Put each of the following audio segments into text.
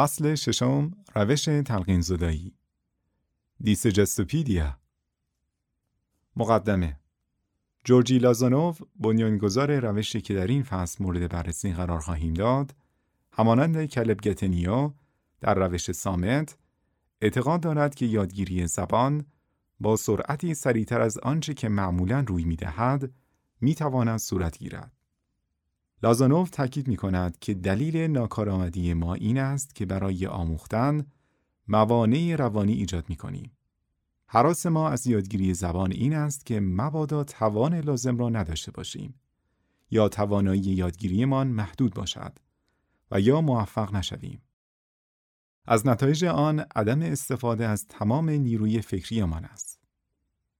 فصل ششم روش تلقین زدایی. دیسجستوپیدیا. مقدمه. جورجی لازانوف بنیانگذار روشی که در این فصل مورد بررسی قرار خواهیم داد همانند کلب گتنیو در روش سامت اعتقاد دارد که یادگیری زبان با سرعتی سریعتر از آنچه که معمولا روی می‌دهد می‌تواند صورت گیرد. لازانوف تاکید می کند که دلیل ناکارآمدی ما این است که برای آموختن موانع روانی ایجاد می کنیم. حراس ما از یادگیری زبان این است که مبادا توان لازم را نداشته باشیم یا توانایی یادگیریمان محدود باشد و یا موفق نشویم. از نتایج آن عدم استفاده از تمام نیروی فکریمان است.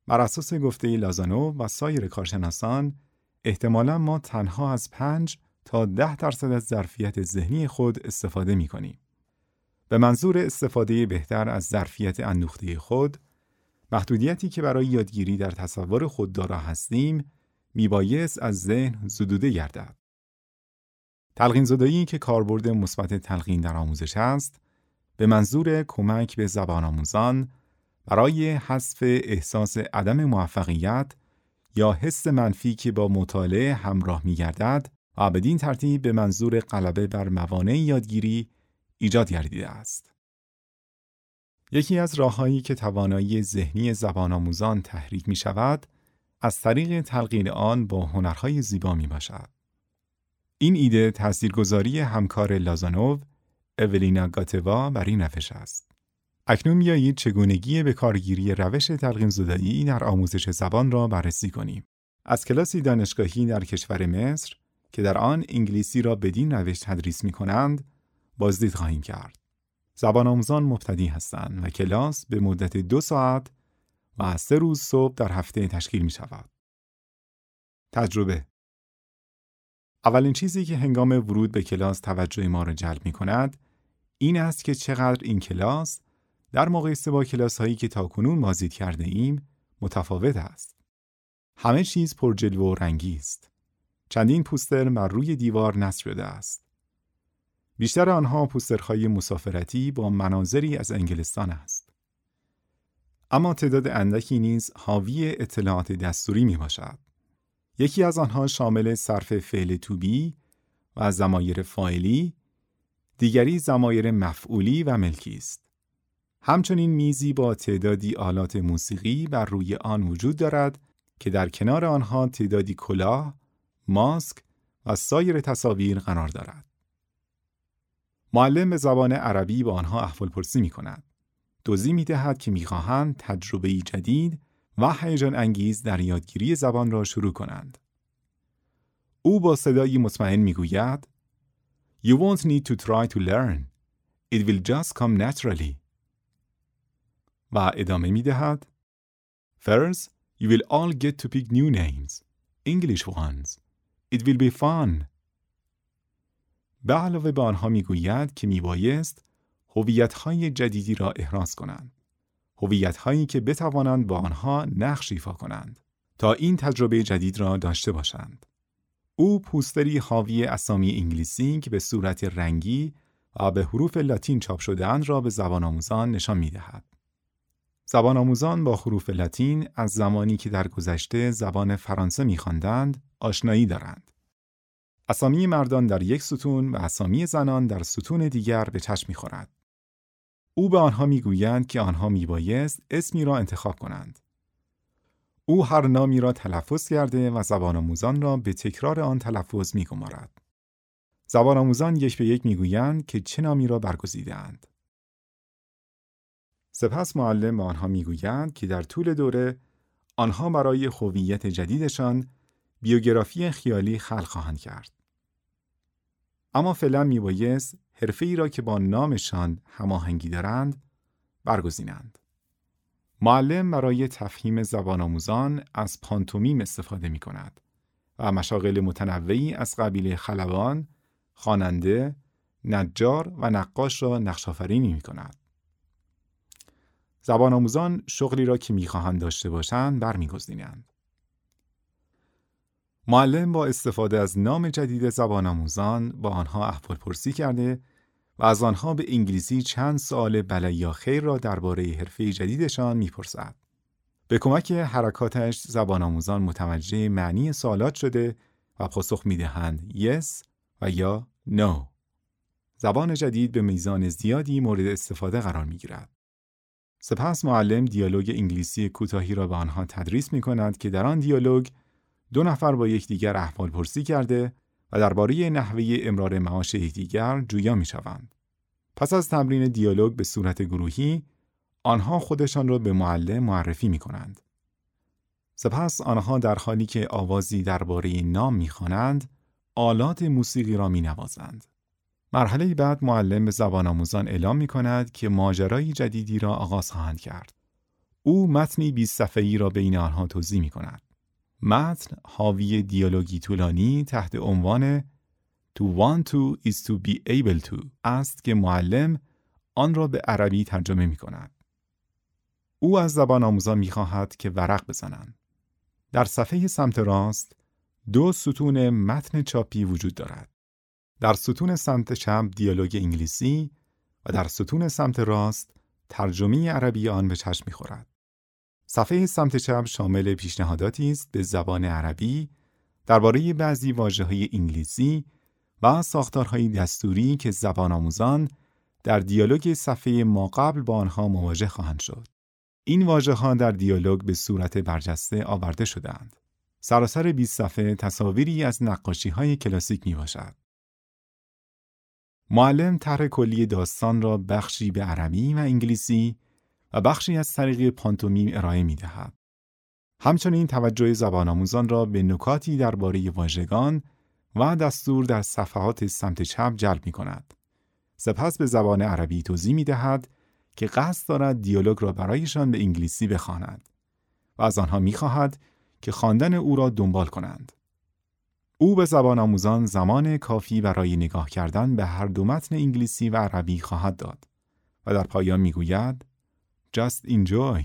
بر اساس گفته لازانو و سایر کارشناسان احتمالا ما تنها از پنج تا ده درصد از ظرفیت ذهنی خود استفاده می کنیم. به منظور استفاده بهتر از ظرفیت اندوخته خود، محدودیتی که برای یادگیری در تصور خود دارا هستیم، میبایست از ذهن زدوده گردد. تلقین زدایی که کاربرد مثبت تلقین در آموزش است، به منظور کمک به زبان آموزان برای حذف احساس عدم موفقیت یا حس منفی که با مطالعه همراه می گردد و بدین ترتیب به منظور غلبه بر موانع یادگیری ایجاد گردیده است. یکی از راههایی که توانایی ذهنی زبان آموزان تحریک می شود، از طریق تلقین آن با هنرهای زیبا می باشد. این ایده تاثیرگذاری همکار لازانوو، اولینا گاتوا بر این نفش است. اکنون میایید چگونگی به کارگیری روش تلقین زدایی در آموزش زبان را بررسی کنیم. از کلاسی دانشگاهی در کشور مصر که در آن انگلیسی را بدین روش تدریس می کنند، بازدید خواهیم کرد. زبان آموزان مبتدی هستند و کلاس به مدت دو ساعت و سه روز صبح در هفته تشکیل می شود. تجربه اولین چیزی که هنگام ورود به کلاس توجه ما را جلب می کند این است که چقدر این کلاس در مقایسه با کلاس هایی که تاکنون بازدید کرده ایم متفاوت است. همه چیز پر جلوه و رنگی است. چندین پوستر بر روی دیوار نصب شده است. بیشتر آنها پوسترهای مسافرتی با مناظری از انگلستان است. اما تعداد اندکی نیز حاوی اطلاعات دستوری می باشد. یکی از آنها شامل صرف فعل توبی و زمایر فاعلی، دیگری زمایر مفعولی و ملکی است. همچنین میزی با تعدادی آلات موسیقی بر روی آن وجود دارد که در کنار آنها تعدادی کلاه، ماسک و سایر تصاویر قرار دارد. معلم زبان عربی با آنها احوال پرسی می کند. دوزی می دهد که می خواهند تجربه جدید و هیجان انگیز در یادگیری زبان را شروع کنند. او با صدایی مطمئن می گوید You won't need to try to learn. It will just come naturally. و ادامه می دهد First, you will all get to pick new names, English ones. It will be fun. به علاوه به آنها می گوید که می بایست هویت‌های جدیدی را احراز کنند. هویت‌هایی که بتوانند با آنها نقش ایفا کنند تا این تجربه جدید را داشته باشند. او پوستری حاوی اسامی انگلیسی که به صورت رنگی و به حروف لاتین چاپ شدهاند را به زبان آموزان نشان می دهد. زبان آموزان با حروف لاتین از زمانی که در گذشته زبان فرانسه می‌خواندند آشنایی دارند. اسامی مردان در یک ستون و اسامی زنان در ستون دیگر به چشم می‌خورد. او به آنها می‌گویند که آنها میبایست اسمی را انتخاب کنند. او هر نامی را تلفظ کرده و زبان آموزان را به تکرار آن تلفظ میگمارد. زبان آموزان یک به یک می‌گویند که چه نامی را برگزیدهاند. سپس معلم به آنها می‌گویند که در طول دوره آنها برای هویت جدیدشان بیوگرافی خیالی خلق خواهند کرد. اما فعلا میبایست حرفه ای را که با نامشان هماهنگی دارند برگزینند. معلم برای تفهیم زبان آموزان از پانتومیم استفاده می کند و مشاغل متنوعی از قبیل خلبان، خواننده، نجار و نقاش را نقشافرینی می کند. زبان آموزان شغلی را که می‌خواهند داشته باشند برمیگزینند. معلم با استفاده از نام جدید زبان آموزان با آنها احوال پرسی کرده و از آنها به انگلیسی چند سوال بله یا خیر را درباره حرفه جدیدشان می‌پرسد. به کمک حرکاتش زبان آموزان متوجه معنی سوالات شده و پاسخ می‌دهند yes و یا no. زبان جدید به میزان زیادی مورد استفاده قرار می گیرد. سپس معلم دیالوگ انگلیسی کوتاهی را به آنها تدریس می کند که در آن دیالوگ دو نفر با یکدیگر احوال پرسی کرده و درباره نحوه امرار معاش یکدیگر جویا می شوند. پس از تمرین دیالوگ به صورت گروهی آنها خودشان را به معلم معرفی می کنند. سپس آنها در حالی که آوازی درباره نام می‌خوانند آلات موسیقی را می نوازند. مرحله بعد معلم به زبان آموزان اعلام می کند که ماجرای جدیدی را آغاز خواهند کرد. او متنی 20 صفحه‌ای را بین آنها توضیح می کند. متن حاوی دیالوگی طولانی تحت عنوان To want to is to be able to است که معلم آن را به عربی ترجمه می کند. او از زبان آموزان می خواهد که ورق بزنند. در صفحه سمت راست دو ستون متن چاپی وجود دارد. در ستون سمت چپ دیالوگ انگلیسی و در ستون سمت راست ترجمه عربی آن به چشم می‌خورد. صفحه سمت چپ شامل پیشنهاداتی است به زبان عربی درباره بعضی واژه‌های انگلیسی و ساختارهای دستوری که زبان آموزان در دیالوگ صفحه ما قبل با آنها مواجه خواهند شد. این واژه ها در دیالوگ به صورت برجسته آورده شدند. سراسر 20 صفحه تصاویری از نقاشی های کلاسیک می باشد. معلم طرح کلی داستان را بخشی به عربی و انگلیسی و بخشی از طریق پانتومیم ارائه می دهد. همچنین توجه زبان آموزان را به نکاتی درباره واژگان و دستور در صفحات سمت چپ جلب می کند. سپس به زبان عربی توضیح می دهد که قصد دارد دیالوگ را برایشان به انگلیسی بخواند و از آنها می خواهد که خواندن او را دنبال کنند. او به زبان آموزان زمان کافی برای نگاه کردن به هر دو متن انگلیسی و عربی خواهد داد و در پایان می‌گوید Just enjoy.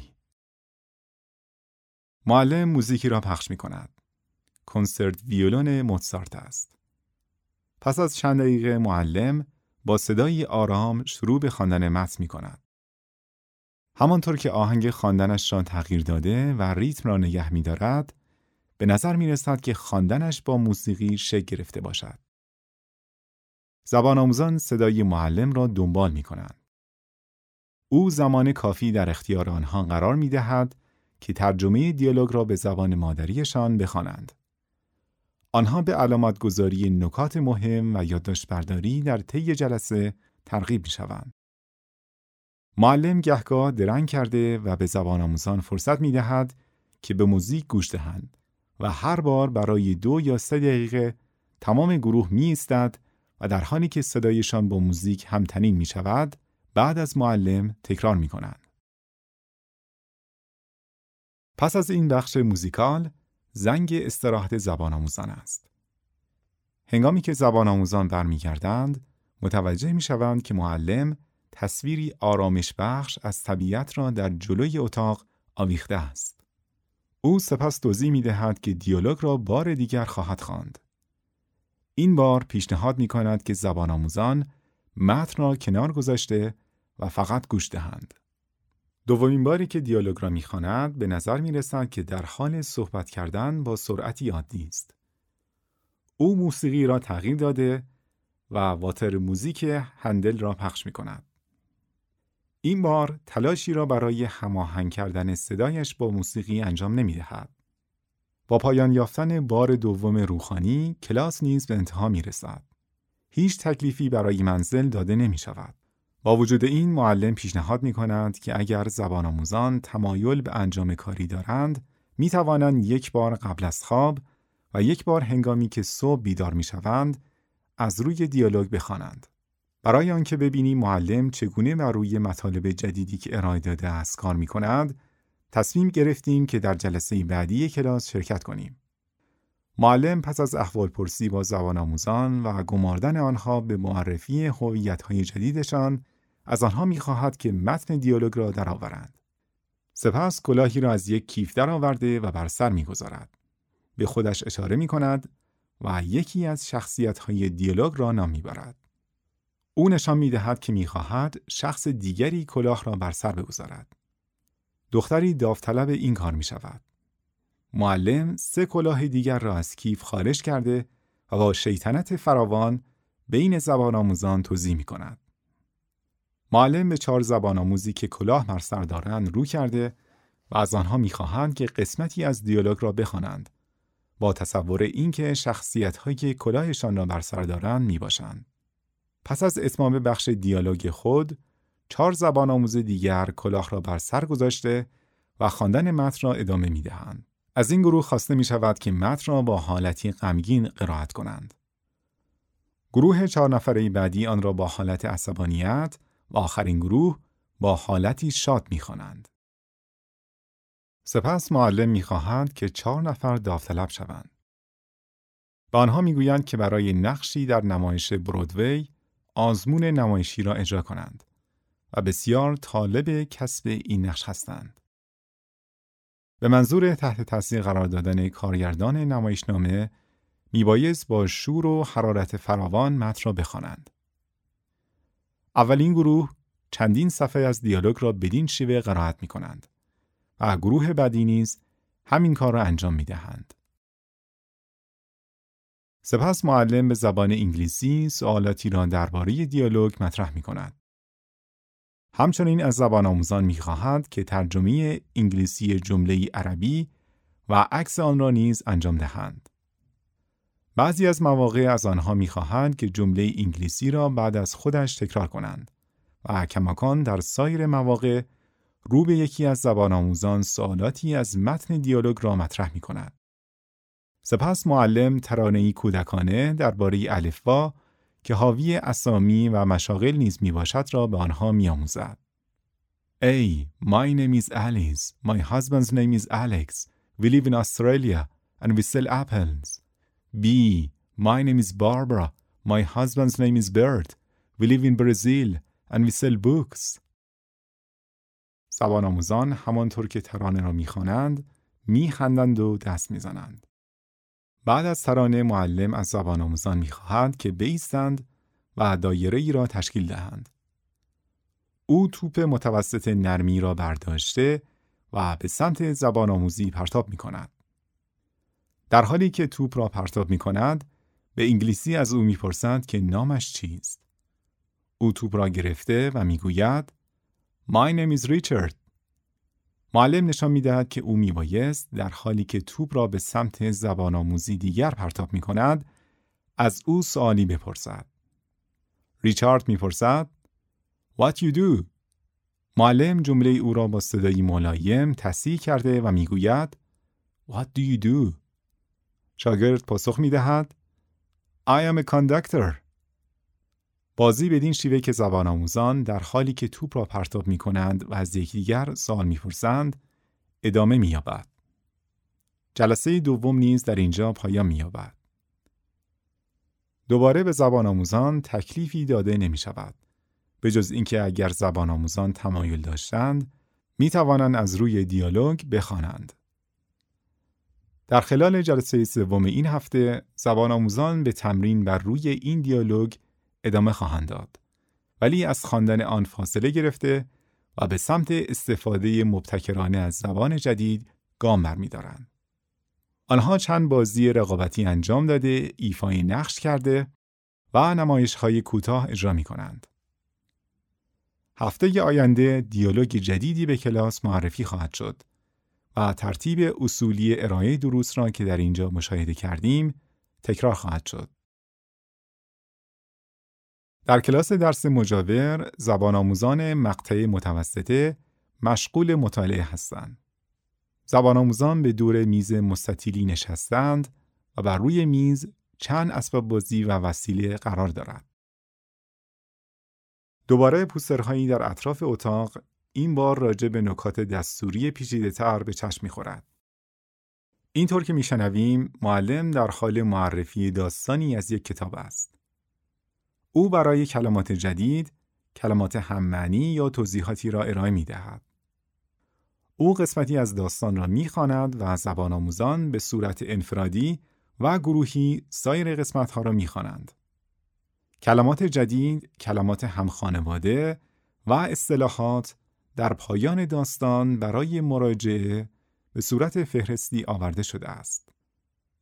معلم موزیکی را پخش می کند. کنسرت ویولون موتسارت است. پس از چند دقیقه معلم با صدای آرام شروع به خواندن متن می کند. همانطور که آهنگ خواندنش را تغییر داده و ریتم را نگه می دارد، به نظر می رسد که خواندنش با موسیقی شکل گرفته باشد. زبان آموزان صدای معلم را دنبال می کنند. او زمان کافی در اختیار آنها قرار می دهد که ترجمه دیالوگ را به زبان مادریشان بخوانند. آنها به علامت گذاری نکات مهم و یادداشت برداری در طی جلسه ترغیب می شوند. معلم گهگاه درنگ کرده و به زبان آموزان فرصت می دهد که به موزیک گوش دهند و هر بار برای دو یا سه دقیقه تمام گروه می و در حالی که صدایشان با موزیک همتنین می شود بعد از معلم تکرار می کنند. پس از این بخش موزیکال زنگ استراحت زبان آموزان است. هنگامی که زبان آموزان برمیگردند متوجه می شوند که معلم تصویری آرامش بخش از طبیعت را در جلوی اتاق آویخته است. او سپس توضیح می دهد که دیالوگ را بار دیگر خواهد خواند. این بار پیشنهاد می کند که زبان آموزان متن را کنار گذاشته و فقط گوش دهند. دومین باری که دیالوگ را می‌خواند به نظر می رسد که در حال صحبت کردن با سرعتی عادی است. او موسیقی را تغییر داده و واتر موزیک هندل را پخش می کند. این بار تلاشی را برای هماهنگ کردن صدایش با موسیقی انجام نمی دهد. با پایان یافتن بار دوم روحانی کلاس نیز به انتها می رسد. هیچ تکلیفی برای منزل داده نمی شود. با وجود این معلم پیشنهاد می کند که اگر زبان آموزان تمایل به انجام کاری دارند می توانند یک بار قبل از خواب و یک بار هنگامی که صبح بیدار می شوند از روی دیالوگ بخوانند. برای آنکه ببینیم معلم چگونه بر روی مطالب جدیدی که ارائه داده است کار می کند، تصمیم گرفتیم که در جلسه بعدی کلاس شرکت کنیم. معلم پس از احوال پرسی با زبان آموزان و گماردن آنها به معرفی هویت‌های جدیدشان از آنها می‌خواهد که متن دیالوگ را درآورند. سپس کلاهی را از یک کیف درآورده و بر سر می‌گذارد. به خودش اشاره می کند و یکی از شخصیت های دیالوگ را نام می‌برد. او نشان می دهد که می خواهد شخص دیگری کلاه را بر سر بگذارد. دختری داوطلب این کار می شود. معلم سه کلاه دیگر را از کیف خارج کرده و با شیطنت فراوان بین زبان آموزان توضیح می کند. معلم به چهار زبان آموزی که کلاه بر سر دارند رو کرده و از آنها می‌خواهند که قسمتی از دیالوگ را بخوانند با تصور اینکه شخصیت هایی کلاهشان را بر سر دارند می باشند. پس از اتمام بخش دیالوگ خود، چهار زبان آموز دیگر کلاه را بر سر گذاشته و خواندن متن را ادامه می دهند. از این گروه خواسته می شود که متن را با حالتی غمگین قرائت کنند. گروه چهار نفره بعدی آن را با حالت عصبانیت و آخرین گروه با حالتی شاد می خوانند. سپس معلم می خواهند که چهار نفر داوطلب شوند. به آنها می‌گویند که برای نقشی در نمایش برودوی آزمون نمایشی را اجرا کنند و بسیار طالب کسب این نقش هستند. به منظور تحت تاثیر قرار دادن کارگردان نمایشنامه میبایست با شور و حرارت فراوان متن را بخوانند. اولین گروه چندین صفحه از دیالوگ را بدین شیوه قرائت می کنند و گروه بعدی نیز همین کار را انجام می دهند. سپس معلم به زبان انگلیسی سوالاتی را درباره دیالوگ مطرح می کند. همچنین از زبان آموزان می خواهد که ترجمه انگلیسی جمله عربی و عکس آن را نیز انجام دهند. بعضی از مواقع از آنها می خواهند که جمله انگلیسی را بعد از خودش تکرار کنند و کماکان در سایر مواقع رو به یکی از زبان آموزان سوالاتی از متن دیالوگ را مطرح می کند. سپس معلم ترانه‌ای کودکانه درباره الفبا که حاوی اسامی و مشاغل نیز می باشد را به آنها می آموزد. A. My name is Alice. My husband's name is Alex. We live in Australia and we sell apples. B. My name is Barbara. My husband's name is Bert. We live in Brazil and we sell books. زبان آموزان همانطور که ترانه را می‌خوانند میخندند و دست می‌زنند. بعد از ترانه معلم از زبان آموزان می‌خواهد که بیستند و دایره ای را تشکیل دهند. او توپ متوسط نرمی را برداشته و به سمت زبان آموزی پرتاب می کند. در حالی که توپ را پرتاب می کند، به انگلیسی از او می‌پرسند که نامش چیست. او توپ را گرفته و می‌گوید My name is Richard. معلم نشان می‌دهد که او میبایست در حالی که توپ را به سمت زبان آموزی دیگر پرتاب می کند از او سوالی بپرسد. ریچارد می‌پرسد What you do? معلم جمله او را با صدایی ملایم تصحیح کرده و می‌گوید What do you do? شاگرد پاسخ می دهد I am a conductor. بازی بدین شیوه که زبان آموزان در حالی که توپ را پرتاب می کنند و از یکدیگر سوال می‌پرسند ادامه مییابد. جلسه دوم نیز در اینجا پایان مییابد. دوباره به زبان آموزان تکلیفی داده نمی شود. به جز اینکه اگر زبان آموزان تمایل داشتند، می توانند از روی دیالوگ بخوانند. در خلال جلسه سوم این هفته زبان آموزان به تمرین بر روی این دیالوگ ادامه خواهند داد ولی از خواندن آن فاصله گرفته و به سمت استفاده مبتکرانه از زبان جدید گام برمیدارند. آنها چند بازی رقابتی انجام داده، ایفای نقش کرده و نمایش های کوتاه اجرا می کنند. هفته آینده دیالوگ جدیدی به کلاس معرفی خواهد شد و ترتیب اصولی ارائه دروس را که در اینجا مشاهده کردیم تکرار خواهد شد. در کلاس درس مجاور زبان آموزان مقطع متوسطه مشغول مطالعه هستند. زبان آموزان به دور میز مستطیلی نشستند و بر روی میز چند اسباب بازی و وسیله قرار دارد. دوباره پوسترهایی در اطراف اتاق این بار راجع به نکات دستوری پیچیده تر به چشم می‌خورد. اینطور که میشنویم معلم در حال معرفی داستانی از یک کتاب است. او برای کلمات جدید کلمات هممعنی یا توضیحاتی را ارائه می دهد. او قسمتی از داستان را می خاند و زبان آموزان به صورت انفرادی و گروهی سایر قسمت ها را می خوانند. کلمات جدید، کلمات همخانواده و اصطلاحات در پایان داستان برای مراجعه به صورت فهرستی آورده شده است.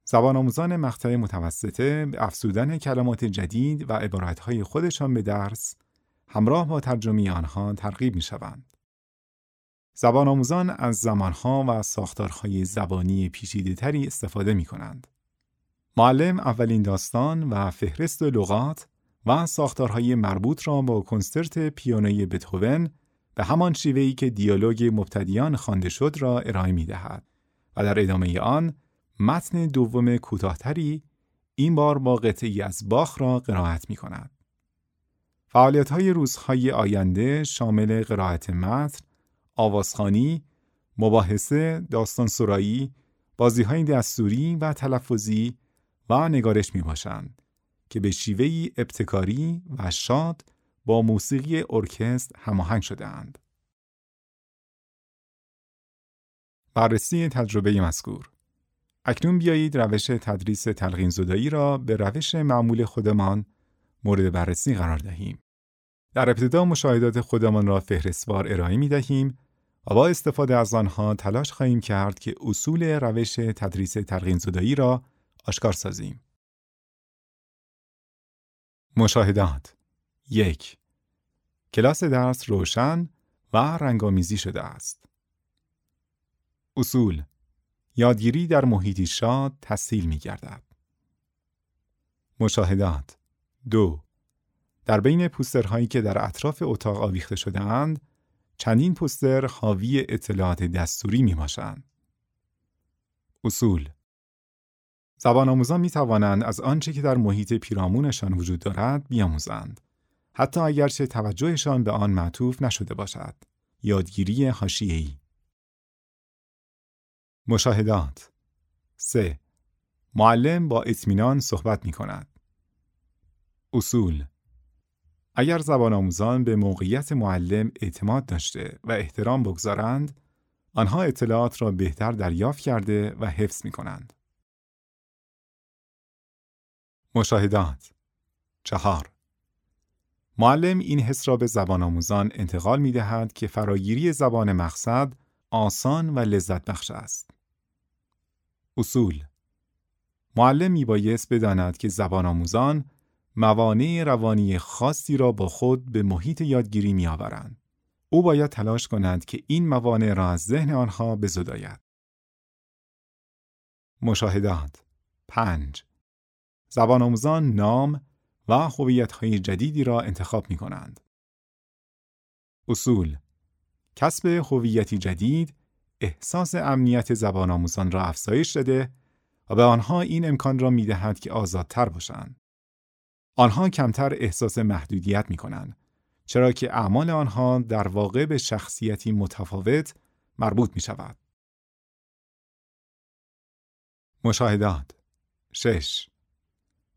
زبان آموزان مقطع متوسطه به افزودن کلمات جدید و عبارتهای خودشان به درس همراه با ترجمه آنها ترغیب می شوند. زبان آموزان از زمانها و ساختارهای زبانی پیچیده تری استفاده می کنند. معلم اولین داستان و فهرست لغات و ساختارهای مربوط را با کنسرت پیانوی بتهوون به همان شیوهی که دیالوگ مبتدیان خوانده شد را ارائه می دهد و در ادامه آن متن دوم کوتاهتری این بار با قطعی از باخ را قرائت می کند. فعالیت های روزهای آینده شامل قرائت متن، آوازخانی، مباحثه، داستان سرایی، بازی های دستوری و تلفظی و نگارش می باشند که به شیوهی ابتکاری و شاد با موسیقی ارکستر هماهنگ شده اند. بررسی تجربه مذکور اکنون بیایید روش تدریس تلقین زدایی را به روش معمول خودمان مورد بررسی قرار دهیم. در ابتدا مشاهدات خودمان را فهرستوار ارائه می دهیم و با استفاده از آنها تلاش خواهیم کرد که اصول روش تدریس تلقین زدایی را آشکار سازیم. مشاهدات یک کلاس درس روشن و رنگامیزی شده است. اصول یادگیری در محیطی شاد تسهیل می گردد. مشاهدات دو در بین پوسترهایی که در اطراف اتاق آویخته شده اند، چندین پوستر حاوی اطلاعات دستوری می باشند. اصول زبان آموزان می توانند از آنچه که در محیط پیرامونشان وجود دارد بیاموزند. حتی اگرچه توجهشان به آن معطوف نشده باشد. یادگیری حاشیه‌ای مشاهدات 3. معلم با اطمینان صحبت می کند. اصول اگر زبان آموزان به موقعیت معلم اعتماد داشته و احترام بگذارند، آنها اطلاعات را بهتر دریافت کرده و حفظ می کنند. مشاهدات چهار معلم این حس را به زبان آموزان انتقال می دهد که فراگیری زبان مقصد آسان و لذت بخش است. اصول معلم می بایست بداند که زبان آموزان موانع روانی خاصی را با خود به محیط یادگیری می آورند. او باید تلاش کند که این موانع را از ذهن آنها بزداید. مشاهدات 5. زبان آموزان نام و های جدیدی را انتخاب می کنند. اصول کسب هویتی جدید احساس امنیت زبان آموزان را افزایش داده و به آنها این امکان را می دهد که آزادتر باشند. آنها کمتر احساس محدودیت می کنند چرا که اعمال آنها در واقع به شخصیتی متفاوت مربوط می شود. مشاهدات 6.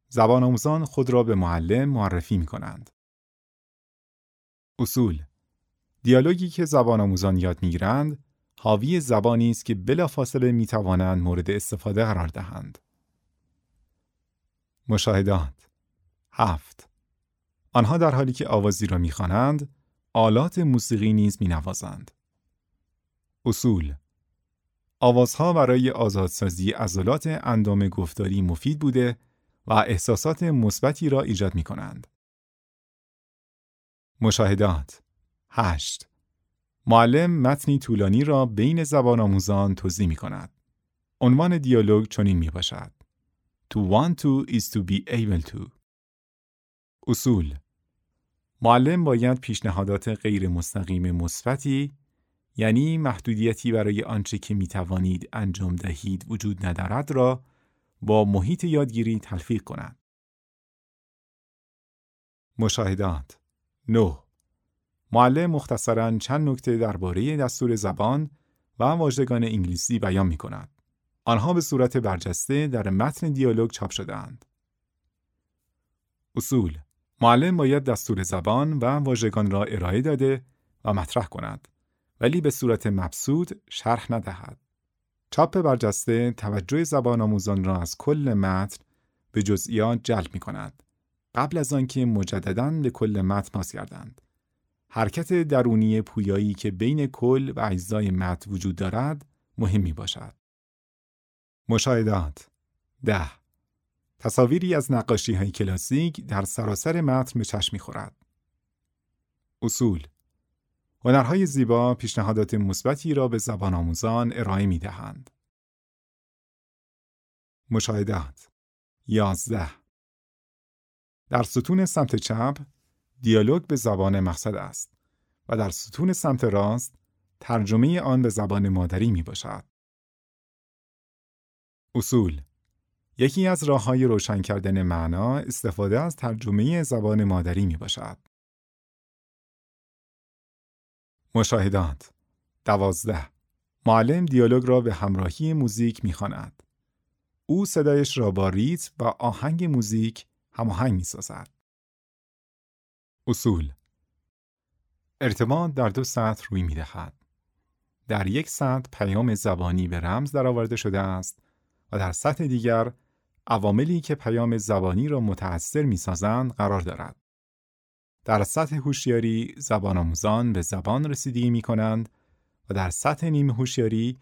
زبان آموزان خود را به معلم معرفی می کنند. اصول دیالوگی که زبان آموزان یاد می گیرند حاوی زبانی است که بلافاصله می توانند مورد استفاده قرار دهند. مشاهدات هفت آنها در حالی که آوازی را می‌خوانند آلات موسیقی نیز مینوازند. اصول آوازها برای آزادسازی عضلات اندام گفتاری مفید بوده و احساسات مثبتی را ایجاد می کنند. مشاهدات 8. معلم متنی طولانی را بین زبان آموزان توضیح می کند. عنوان دیالوگ چنین می باشد. To want to is to be able to. اصول معلم باید پیشنهادات غیر مستقیم مثبتی یعنی محدودیتی برای آنچه که می توانید انجام دهید وجود ندارد را با محیط یادگیری تلفیق کند. مشاهدات 9. معلم مختصرا چند نکته درباره دستور زبان و واژگان انگلیسی بیان می کند. آنها به صورت برجسته در متن دیالوگ چاپ شده اند. اصول معلم باید دستور زبان و واژگان را ارائه داده و مطرح کند ولی به صورت مبسود شرح ندهد. چاپ برجسته توجه زبان آموزان را از کل متن به جزئیات جلب می کند. قبل از آنکه مجددا به کل متن بازگردند. حرکت درونی پویایی که بین کل و اجزای متن وجود دارد مهم می باشد. مشاهدات ده تصاویری از نقاشی های کلاسیک در سراسر متن به چشم می خورد. اصول هنرهای زیبا پیشنهادات مثبتی را به زبان آموزان ارائه می دهند. مشاهدات یازده در ستون سمت چپ دیالوگ به زبان مقصد است و در ستون سمت راست ترجمه آن به زبان مادری می باشد. اصول یکی از راه های روشن کردن معنا استفاده از ترجمه زبان مادری می باشد. مشاهدات دوازده معلم دیالوگ را به همراهی موزیک می خاند. او صدایش را با ریتم و آهنگ موزیک هماهنگ می سازد. اصول ارتباط در دو سطح روی می دهد. در یک سطح پیام زبانی به رمز درآورده شده است و در سطح دیگر عواملی که پیام زبانی را متأثر می سازند قرار دارد. در سطح هوشیاری زبان آموزان به زبان رسیدگی می کنند و در سطح نیمه هوشیاری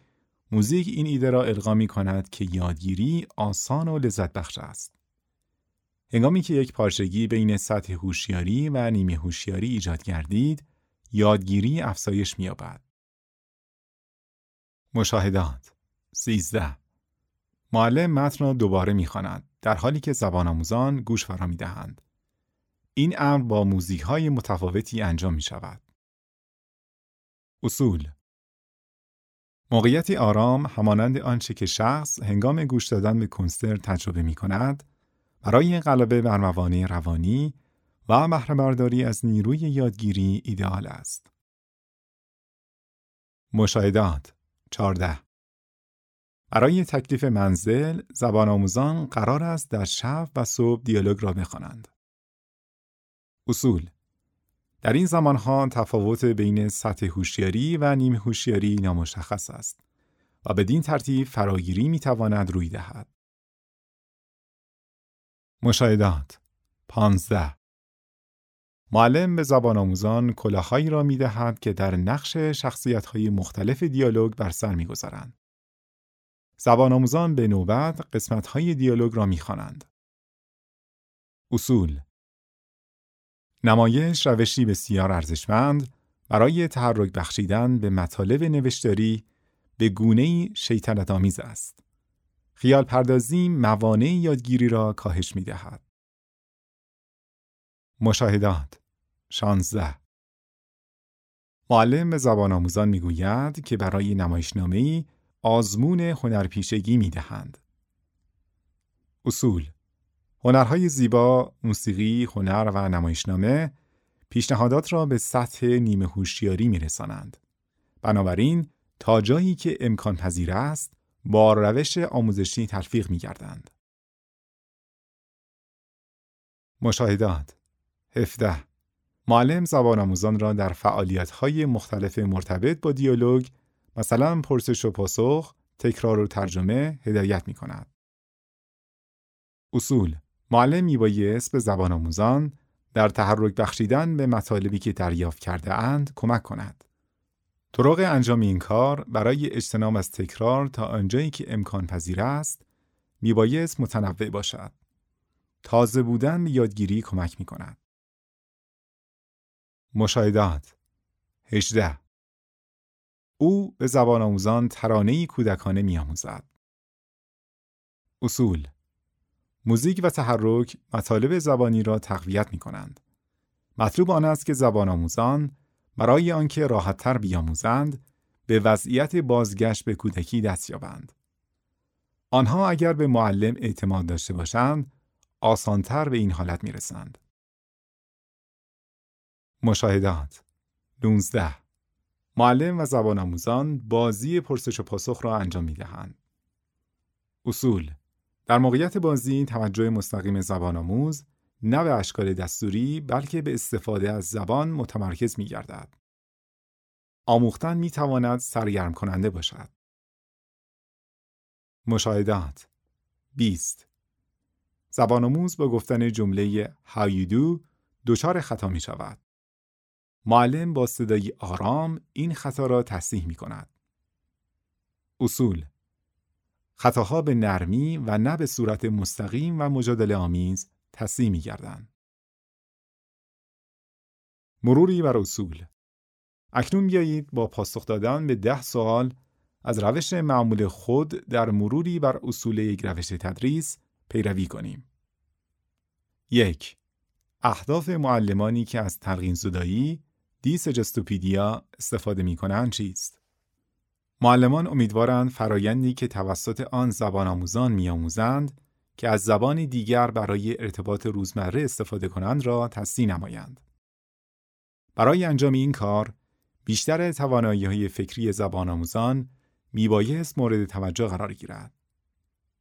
موزیک این ایده را القا می کند که یادگیری آسان و لذت بخش است. هنگامی که یک پارچگی بین سطح هوشیاری و نیمه هوشیاری ایجاد گردید، یادگیری افزایش می‌یابد. مشاهدات 13 معلم متن را دوباره می‌خواند در حالی که زبان آموزان گوش فرا می‌دهند. این امر با موزیک های متفاوتی انجام می شود. اصول موقعیتی آرام همانند آنچه که شخص هنگام گوش دادن به کنسرت تجربه می کند برای غلبه بر موانع روانی و بهرهبرداری از نیروی یادگیری ایدئال است. مشاهدات 14 برای تکلیف منزل زبان آموزان قرار است در شب و صبح دیالوگ را بخوانند. اصول در این زمانها تفاوت بین سطح هوشیاری و نیم هوشیاری نامشخص است و بدین ترتیب فراگیری می تواند روی دهد. مشاهدات 15 معلم به زبان آموزان کلاههایی را می دهد که در نقش شخصیت های مختلف دیالوگ بر سر می گذارند. زبان آموزان به نوبت قسمت های دیالوگ را می خوانند. اصول نمایش روشی بسیار ارزشمند برای تحرک بخشیدن به مطالب نوشتاری به گونه شیطنت آمیز است. خیال پردازی موانع یادگیری را کاهش می دهد. مشاهدات 16 معلم زبان آموزان می گوید که برای نمایشنامه آزمون هنرپیشگی می دهند. اصول هنرهای زیبا، موسیقی، هنر و نمایشنامه پیشنهادات را به سطح نیمه هوشیاری می رسانند. بنابراین تا جایی که امکان پذیر است با روش آموزشی تلفیق می گردند. مشاهدات 17 معلم زبان آموزان را در فعالیت‌های مختلف مرتبط با دیالوگ مثلا پرسش و پاسخ، تکرار و ترجمه هدایت می کند. اصول معلم میبایست به زبان آموزان در تحرک بخشیدن به مطالبی که دریافت کرده اند کمک کند. طرق انجام این کار برای اجتناب از تکرار تا آنجایی که امکان پذیر است میبایست متنوع باشد. تازه بودن به یادگیری کمک می کند. مشاهدات 18 او به زبان آموزان ترانه‌ای کودکانه می‌آموزد. اصول موزیک و تحرک مطالب زبانی را تقویت می کنند. مطلوب آن است که زبان آموزان برای آنکه راحتتر بیاموزند به وضعیت بازگشت به کودکی دست یابند. آنها اگر به معلم اعتماد داشته باشند، آسانتر به این حالت می رسند. مشاهدات 19 معلم و زبان آموزان بازی پرسش و پاسخ را انجام می دهند. اصول در موقعیت بازی توجه مستقیم زبان آموز نه به اشکال دستوری بلکه به استفاده از زبان متمرکز می گردد. آموختن می تواند سرگرم کننده باشد. مشاهدات 20 زبان آموز با گفتن جمله How you do دچار خطا می شود. معلم با صدای آرام این خطا را تصحیح می کند. اصول خطاها به نرمی و نه به صورت مستقیم و مجادله آمیز تصحیح می گردن. مروری بر اصول اکنون بیایید با پاسخ دادن به ده سوال از روش معمول خود در مروری بر اصول یک روش تدریس پیروی کنیم. یک اهداف معلمانی که از تلقین زدایی دیس جستوپیدیا استفاده می کنند چیست؟ معلمان امیدوارند فرایندی که توسط آن زبان آموزان میآموزند که از زبانی دیگر برای ارتباط روزمره استفاده کنند را تصدیح نمایند. برای انجام این کار، بیشتر توانایی های فکری زبان آموزان میبایست مورد توجه قرار گیرد.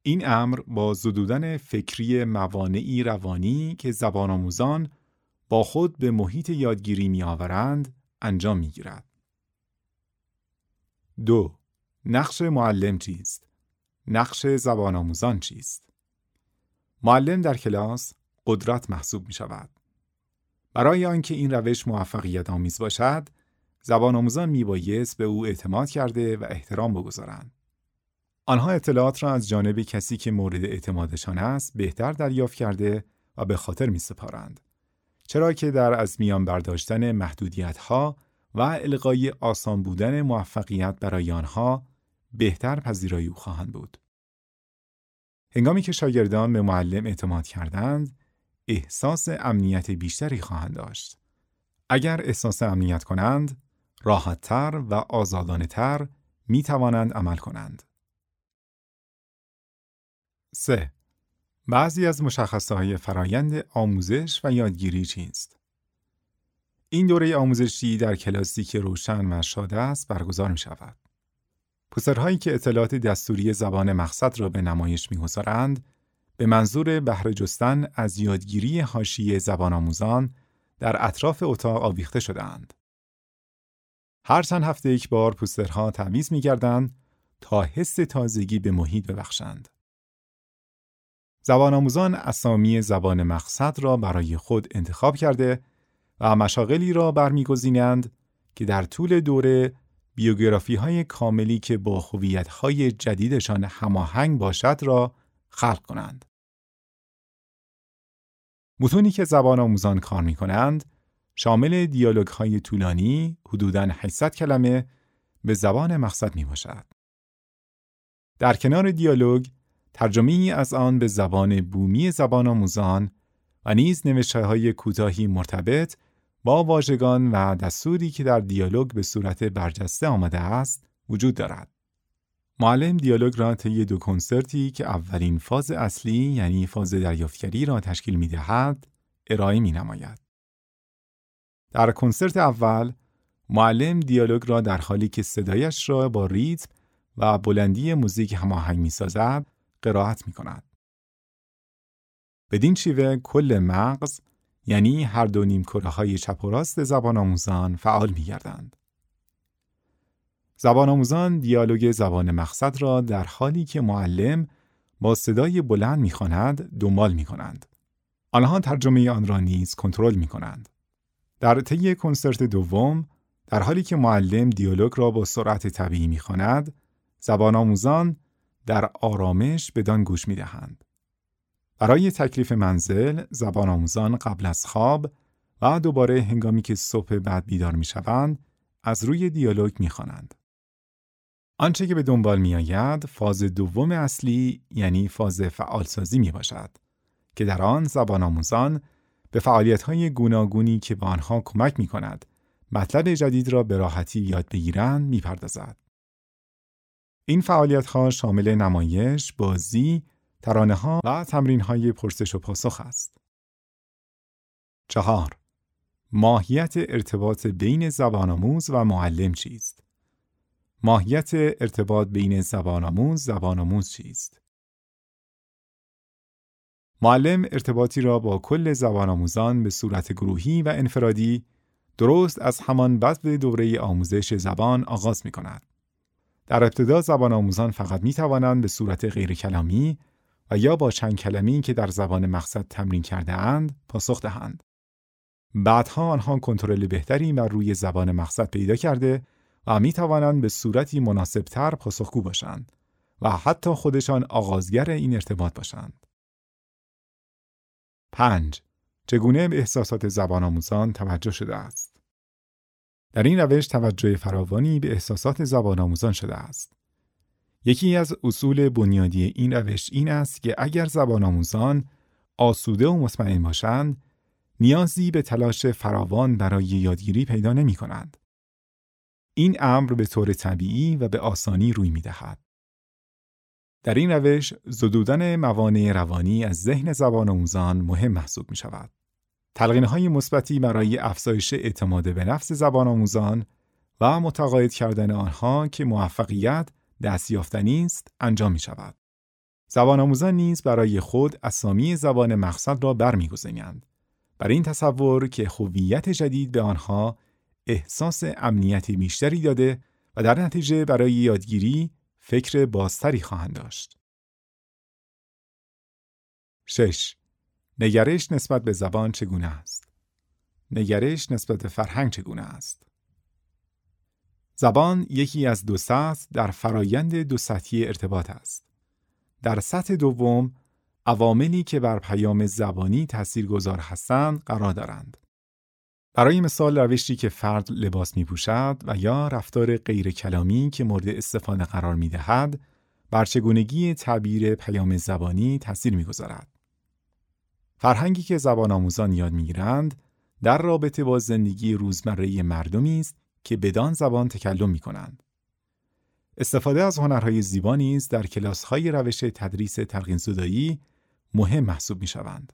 این امر با زدودن فکری موانعی روانی که زبان آموزان با خود به محیط یادگیری می آورند انجام می گیرد. دو نقش معلم چیست؟ نقش زبان آموزان چیست؟ معلم در کلاس قدرت محسوب می شود. برای آنکه این روش موفقیت آمیز باشد، زبان آموزان می بایست به او اعتماد کرده و احترام بگذارند. آنها اطلاعات را از جانب کسی که مورد اعتمادشان است بهتر دریافت کرده و به خاطر می سپارند. چرا که در از میان برداشتن محدودیت ها و القای آسان بودن موفقیت برای آنها بهتر پذیرایی او خواهند بود. هنگامی که شاگردان به معلم اعتماد کردند، احساس امنیت بیشتری خواهند داشت. اگر احساس امنیت کنند، راحتتر و آزادانه تر می توانند عمل کنند. 3. بعضی از مشخصه های فرایند آموزش و یادگیری چیست؟ این دوره آموزشی در کلاسی که روشن و شاده است برگزار می شود. پوسترهایی که اطلاعات دستوری زبان مقصد را به نمایش می‌گذارند به منظور بهره جستن از یادگیری حاشیه زبان آموزان در اطراف اتاق آویخته شدهاند. هر چند هفته یک بار پوسترها تعویض می‌گردند تا حس تازگی به محیط ببخشند. زبان آموزان اسامی زبان مقصد را برای خود انتخاب کرده و مشاغلی را برمیگزینند که در طول دوره بیوگرافی های کاملی که با خویت های جدیدشان هماهنگ باشد را خلق کنند. متونی که زبان آموزان کار می کنند شامل دیالوگ های طولانی حدوداً 800 کلمه به زبان مقصد می باشد. در کنار دیالوگ ترجمه از آن به زبان بومی زبان آموزان و نیز نوشته های کوتاهی مرتبط با واژگان و دستوری که در دیالوگ به صورت برجسته آمده است وجود دارد. معلم دیالوگ را طی دو کنسرتی که اولین فاز اصلی یعنی فاز دریافتگری را تشکیل می دهد ارائه می نماید. در کنسرت اول معلم دیالوگ را در حالی که صدایش را با ریتم و بلندی موزیک هماهنگ می سازد قرائت می کند. بدین شیوه کل مغز یعنی هر دو نیم کره های چپ و راست زبان آموزان فعال می گردند. زبان آموزان دیالوگ زبان مقصد را در حالی که معلم با صدای بلند می‌خواند دنبال می کنند. آنها ترجمه آن را نیز کنترل می کنند. در طی کنسرت دوم در حالی که معلم دیالوگ را با سرعت طبیعی می‌خواند زبان آموزان در آرامش بدان گوش می دهند. برای تکلیف منزل زبان آموزان قبل از خواب و دوباره هنگامی که صبح بعد بیدار می شوند از روی دیالوگ می خوانند. آنچه که به دنبال می آید فاز دوم اصلی یعنی فاز فعالسازی می باشد که در آن زبان آموزان به فعالیت های گوناگونی که به آنها کمک می کند مطلب جدید را به راحتی یاد بگیرند می پردازد. این فعالیت ها شامل نمایش، بازی، ترانه ها و تمرین های پرسش و پاسخ است. چهار ماهیت ارتباط بین زبان آموز و معلم چیست؟ ماهیت ارتباط بین زبان آموز زبان آموز چیست؟ معلم ارتباطی را با کل زبان آموزان به صورت گروهی و انفرادی درست از همان بدو دوره آموزش زبان آغاز می کند. در ابتدا زبان آموزان فقط می توانند به صورت غیر کلامی و یا با چند کلمه‌ای که در زبان مقصد تمرین کرده اند پاسخ دهند. بعدها آنها کنترل بهتری بر روی زبان مقصد پیدا کرده و می توانند به صورتی مناسبتر پاسخگو باشند و حتی خودشان آغازگر این ارتباط باشند. 5. چگونه به احساسات زبان آموزان توجه شده است؟ در این روش توجه فراوانی به احساسات زبان آموزان شده است. یکی از اصول بنیادی این روش این است که اگر زبان آموزان آسوده و مطمئن باشند، نیازی به تلاش فراوان برای یادگیری پیدا نمی کنند. این امر به طور طبیعی و به آسانی روی می دهد. در این روش زدودن موانع روانی از ذهن زبان آموزان مهم محسوب می شود. تلقین های مثبتی برای افزایش اعتماد به نفس زبان آموزان و متقاعد کردن آنها که موفقیت دستیافتنی است انجام می شود. زبان آموزان نیز برای خود اسامی زبان مقصد را برمیگزینند. بر این تصور که هویت جدید به آنها احساس امنیت بیشتری داده و در نتیجه برای یادگیری فکر بازتری خواهند داشت. 6. نگرش نسبت به زبان چگونه است؟ نگرش نسبت به فرهنگ چگونه است؟ زبان یکی از دو سطح در فرایند دو سطحی ارتباط است. در سطح دوم، عواملی که بر پیام زبانی تاثیرگذار هستند قرار دارند. برای مثال روشی که فرد لباس می پوشد و یا رفتار غیر کلامی که مورد استفاده قرار می دهد بر چگونگی تعبیر پیام زبانی تاثیر می گذارد. فرهنگی که زبان آموزان یاد می گیرند در رابطه با زندگی روزمره مردمی است که بدان زبان تکلم می کنند. استفاده از هنرهای زیبا نیز در کلاس‌های روش تدریس تلقین زدایی مهم محسوب می شوند.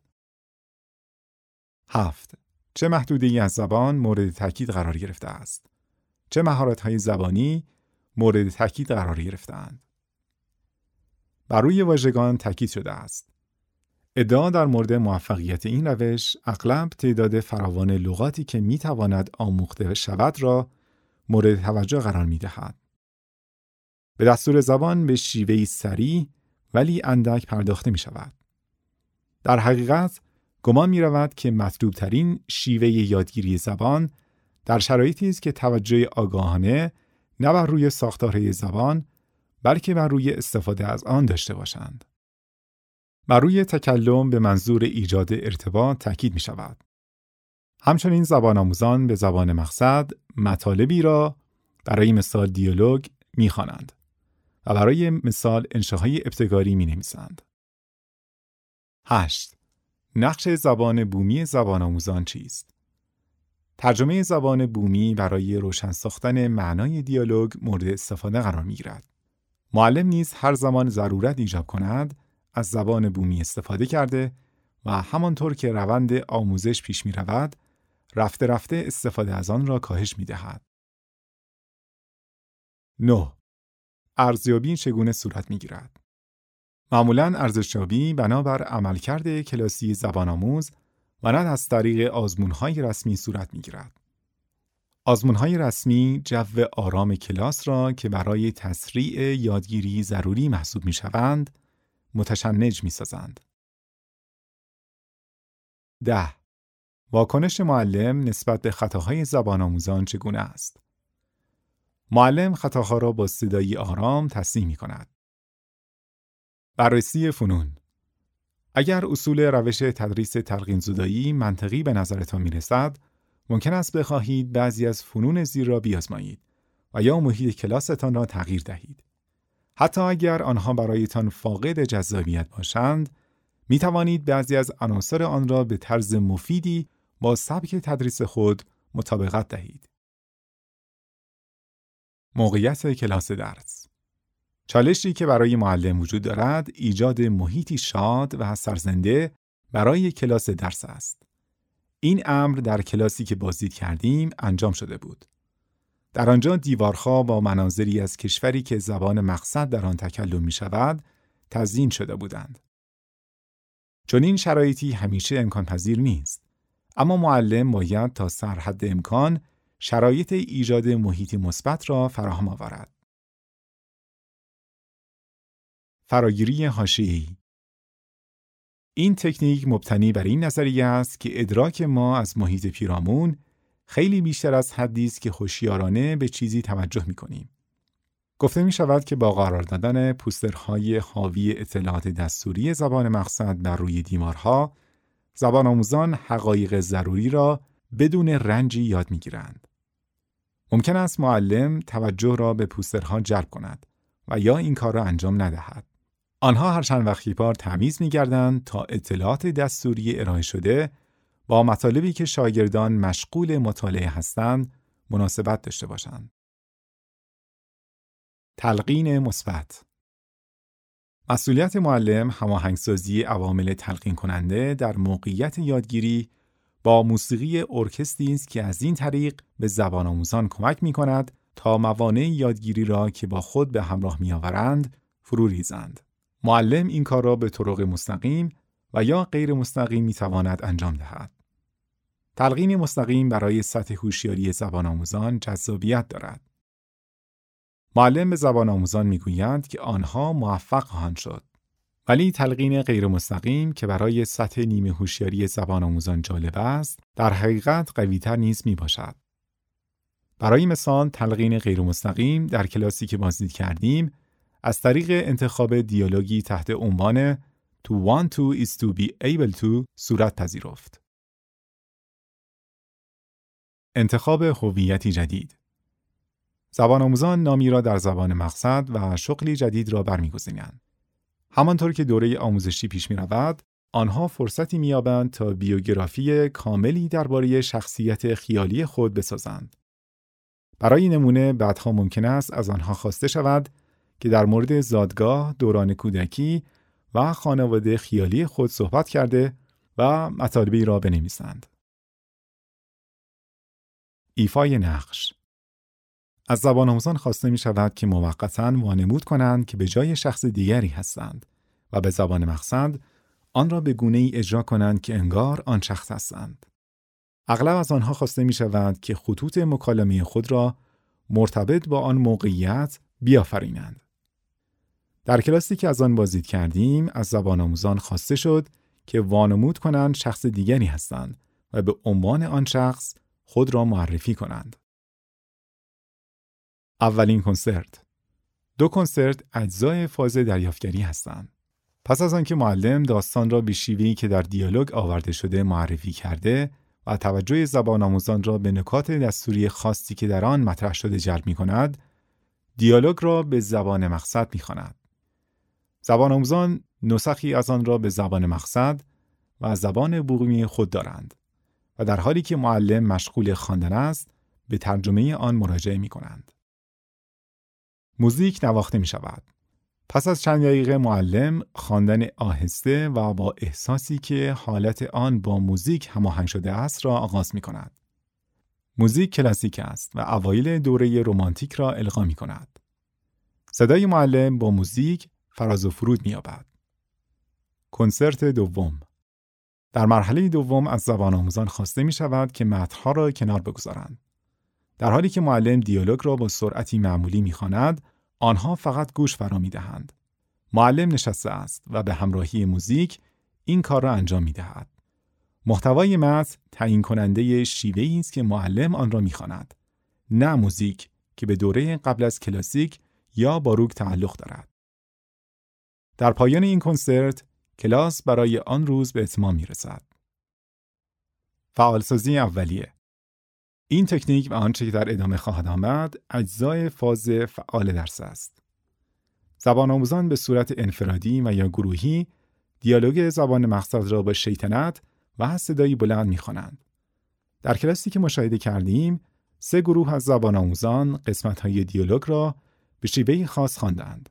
هفت چه محدوده از زبان مورد تاکید قرار گرفته است؟ چه مهارت‌های زبانی مورد تاکید قرار گرفتهاند؟ بر روی واژگان تاکید شده است. ادعا در مورد موفقیت این روش اغلب تعداد فراوان لغاتی که می تواند آموخته شود را مورد توجه قرار می دهد. به دستور زبان به شیوهی سریع ولی اندک پرداخته می شود. در حقیقت گمان می رود که مطلوب ترین شیوه یادگیری زبان در شرایطی است که توجه آگاهانه نه بر روی ساختارهای زبان بلکه بر روی استفاده از آن داشته باشند. بر روی تکلم به منظور ایجاد ارتباط تاکید می شود. همچنین زبان آموزان به زبان مقصد مطالبی را برای مثال دیالوگ می خوانند و برای مثال انشاهای ابتگاری می نویسند. 8. نقش زبان بومی زبان آموزان چیست؟ ترجمه زبان بومی برای روشن ساختن معنای دیالوگ مورد استفاده قرار می گیرد. معلم نیز هر زمان ضرورت ایجاب کند از زبان بومی استفاده کرده و همانطور که روند آموزش پیش می رود، رفته رفته استفاده از آن را کاهش می دهد. 9. ارزیابی چگونه صورت می گیرد؟ معمولا ارزشیابی بنابر عملکرد کلاسی زبان آموز و نه از طریق آزمونهای رسمی صورت می گیرد. آزمونهای رسمی جو آرام کلاس را که برای تسریع یادگیری ضروری محسوب می شوند، متشنج می سازند. ده واکنش معلم نسبت به خطاهای زبان آموزان چگونه است؟ معلم خطاها را با صدایی آرام تصحیح می کند. بررسی فنون اگر اصول روش تدریس تلقین زدایی منطقی به نظرتان می رسد، ممکن است بخواهید بعضی از فنون زیر را بیازمایید و یا محیط کلاستان را تغییر دهید. حتی اگر آنها برایتان فاقد جذابیت باشند، می توانید بعضی از عناصر آن را به طرز مفیدی با سبک تدریس خود مطابقت دهید. موقعیت کلاس درس چالشی که برای معلم وجود دارد ایجاد محیطی شاد و سرزنده برای کلاس درس است. این امر در کلاسی که بازدید کردیم انجام شده بود. در آنجا دیوارها با مناظری از کشوری که زبان مقصد در آن تکلم می شود تزیین شده بودند. چون این شرایطی همیشه امکان پذیر نیست. اما معلم باید تا سرحد امکان شرایط ایجاد محیطی مثبت را فراهم آورد. فراگیری حاشیه‌ای این تکنیک مبتنی بر این نظریه است که ادراک ما از محیط پیرامون خیلی بیشتر از حدی است که هوشیارانه به چیزی توجه می کنیم. گفته می شود که با قرار دادن پوسترهای حاوی اطلاعات دستوری زبان مقصد بر روی دیوارها، زبان آموزان حقایق ضروری را بدون رنجی یاد می گیرند. ممکن است معلم توجه را به پوسترها جلب کند و یا این کار را انجام ندهد. آنها هر چند وقتی بار تمیز می گردند تا اطلاعات دستوری ارائه شده با مطالبی که شاگردان مشغول مطالعه هستند مناسبت داشته باشند. تلقین مثبت مسئولیت معلم هماهنگسازی عوامل تلقین کننده در موقعیت یادگیری با موسیقی ارکستری است که از این طریق به زبان آموزان کمک می کند تا موانع یادگیری را که با خود به همراه می آورند فرو ریزند. معلم این کار را به طرق مستقیم و یا غیر مستقیم می تواند انجام دهد. تلقین مستقیم برای سطح هوشیاری زبان آموزان جذابیت دارد. معلم به زبان آموزان می‌گویند که آنها موفق خواهند شد. ولی تلقین غیر مستقیم که برای سطح نیمه هوشیاری زبان آموزان جالب است، در حقیقت قویتر نیز می باشد. برای مثال تلقین غیر مستقیم در کلاسی که بازدید کردیم از طریق انتخاب دیالوگی تحت عنوان To want to is to be able to صورت پذیرفت. انتخاب هویتی جدید زبان آموزان نامی را در زبان مقصد و شغلی جدید را برمیگزینند. همانطور که دوره آموزشی پیش می رود، آنها فرصتی می‌یابند تا بیوگرافی کاملی درباره شخصیت خیالی خود بسازند. برای نمونه بعدها ممکن است از آنها خواسته شود که در مورد زادگاه، دوران کودکی و خانواده خیالی خود صحبت کرده و مطالبی را بنویسند. ایفای نقش از زبان آموزان خواسته می شود که موقتا وانمود کنند که به جای شخص دیگری هستند و به زبان مقصد آن را به گونه ای اجرا کنند که انگار آن شخص هستند. اغلب از آنها خواسته می شود که خطوط مکالمه خود را مرتبط با آن موقعیت بیافرینند. در کلاسی که از آن بازدید کردیم از زبان آموزان خواسته شد که وانمود کنند شخص دیگری هستند و به عنوان آن شخص خود را معرفی کنند. اولین کنسرت دو کنسرت اجزای فاز دریافتگری هستند. پس از آنکه معلم داستان را به شیوهی که در دیالوگ آورده شده معرفی کرده و توجه زبان آموزان را به نکات دستوری خاصی که در آن مطرح شده جلب می کند، دیالوگ را به زبان مقصد می خواند. زبان آموزان نسخی از آن را به زبان مقصد و زبان بومی خود دارند و در حالی که معلم مشغول خواندن است به ترجمه آن مراجعه می کنند. موزیک نواخته می شود. پس از چند دقیقه معلم خواندن آهسته و با احساسی که حالت آن با موزیک هماهنگ شده است را آغاز می کند. موزیک کلاسیک است و اوایل دوره رمانتیک را القا می کند. صدای معلم با موزیک فراز و فرود می یابد. کنسرت دوم در مرحله دوم از زبان آموزان خواسته می شود که متنها را کنار بگذارند. در حالی که معلم دیالوگ را با سرعتی معمولی می‌خواند آنها فقط گوش فرا دهند. معلم نشسته است و به همراهی موزیک این کار را انجام می دهد. محتوای متن تعیین کننده شیوه است که معلم آن را می‌خواند نه موزیک که به دوره قبل از کلاسیک یا باروک تعلق دارد در پایان این کنسرت کلاس برای آن روز به اتمام می رسد. فعالسازی اولیه این تکنیک و آنچه که در ادامه خواهد آمد اجزای فاز فعال درس است. زبان آموزان به صورت انفرادی و یا گروهی دیالوگ زبان مقصد را با شیطنت و صدایی بلند می‌خوانند. در کلاسی که مشاهده کردیم، سه گروه از زبان آموزان قسمت های دیالوگ را به شیوهی خاص خواندند.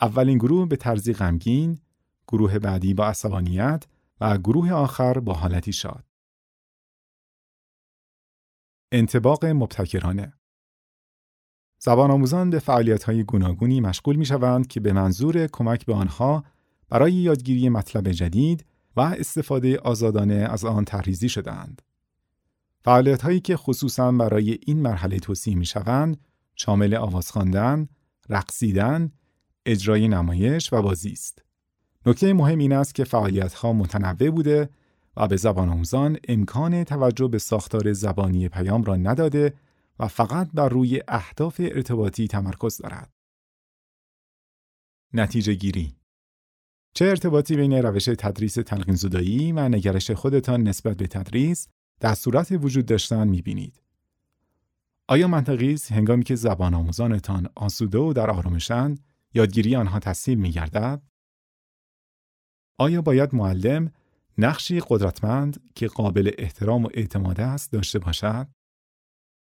اولین گروه به طرزی غمگین، گروه بعدی با عصبانیت و گروه آخر با حالتی شاد. انتباق مبتکرانه زبان آموزان به فعالیت های گوناگونی مشغول می شوند که به منظور کمک به آنها برای یادگیری مطلب جدید و استفاده آزادانه از آن تحریزی شدهاند. فعالیت هایی که خصوصا برای این مرحله توصیه می شوند شامل آواز خواندن، رقصیدن، اجرای نمایش و بازی است. نکته مهم این است که فعالیت‌ها متنوع بوده و به زبان آموزان امکان توجه به ساختار زبانی پیام را نداده و فقط بر روی اهداف ارتباطی تمرکز دارد. نتیجه گیری چه ارتباطی بین روش تدریس تلقین زدایی و نگرش خودتان نسبت به تدریس در صورت وجود داشتن می‌بینید؟ آیا منطقی است هنگامی که زبان آموزانتان آسوده و در آرامشند یادگیری آنها تسهیل میگردد؟ آیا باید معلم نقشی قدرتمند که قابل احترام و اعتماد است داشته باشد؟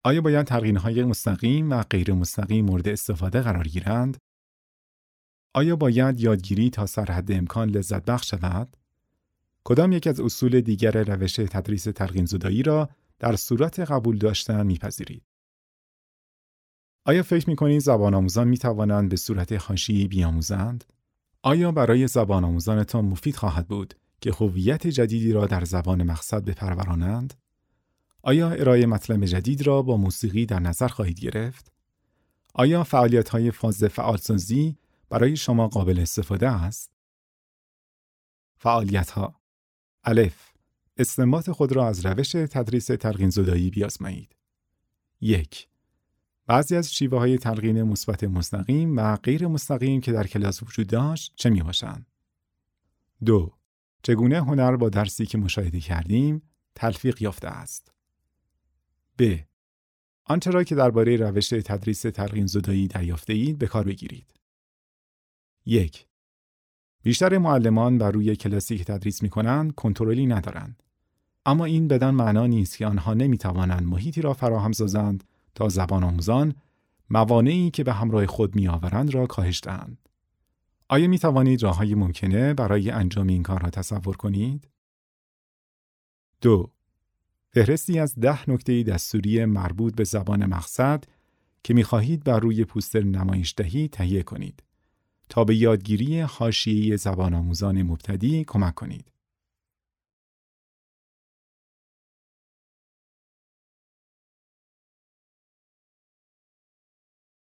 آیا باید ترقینهای مستقیم و غیر مستقیم مورد استفاده قرار گیرند؟ آیا باید یادگیری تا سرحد امکان لذت بخش شود؟ کدام یک از اصول دیگر روش تدریس تلقین زدایی را در صورت قبول داشتن میپذیرید؟ آیا فکر می کنید زبان آموزان می توانند به صورت حاشیه‌ای بیاموزند؟ آیا برای زبان آموزانتان مفید خواهد بود که هویت جدیدی را در زبان مقصد بپرورانند؟ آیا ارائه مطلب جدید را با موسیقی در نظر خواهید گرفت؟ آیا فعالیت های فاز فعالسازی برای شما قابل استفاده است؟ فعالیت ها الف استنباط خود را از روش تدریس تلقین زدایی بیازمایید. یک بعضی از شیوه های تلقین مثبت مستقیم و غیر مستقیم که در کلاس وجود داشت چه می باشند؟ دو چگونه هنر با درسی که مشاهده کردیم تلفیق یافته است؟ ب. آنچه را که درباره روش تدریس تلقین زدایی دریافته اید به کار بگیرید. یک بیشتر معلمان بر روی کلاسی که تدریس می کنند کنترلی ندارند. اما این بدان معنا نیست که آنها نمی توانند محیطی را فراهم سازند تا زبان آموزان موانعی که به همراه خود می آورند را کاهش دهند. آیا می توانید راه های ممکنه برای انجام این کار را تصور کنید؟ دو فهرستی از ده نکته دستوری مربوط به زبان مقصد که می خواهید بر روی پوستر نمایش دهی تهیه کنید تا به یادگیری حاشیه‌ای زبان آموزان مبتدی کمک کنید.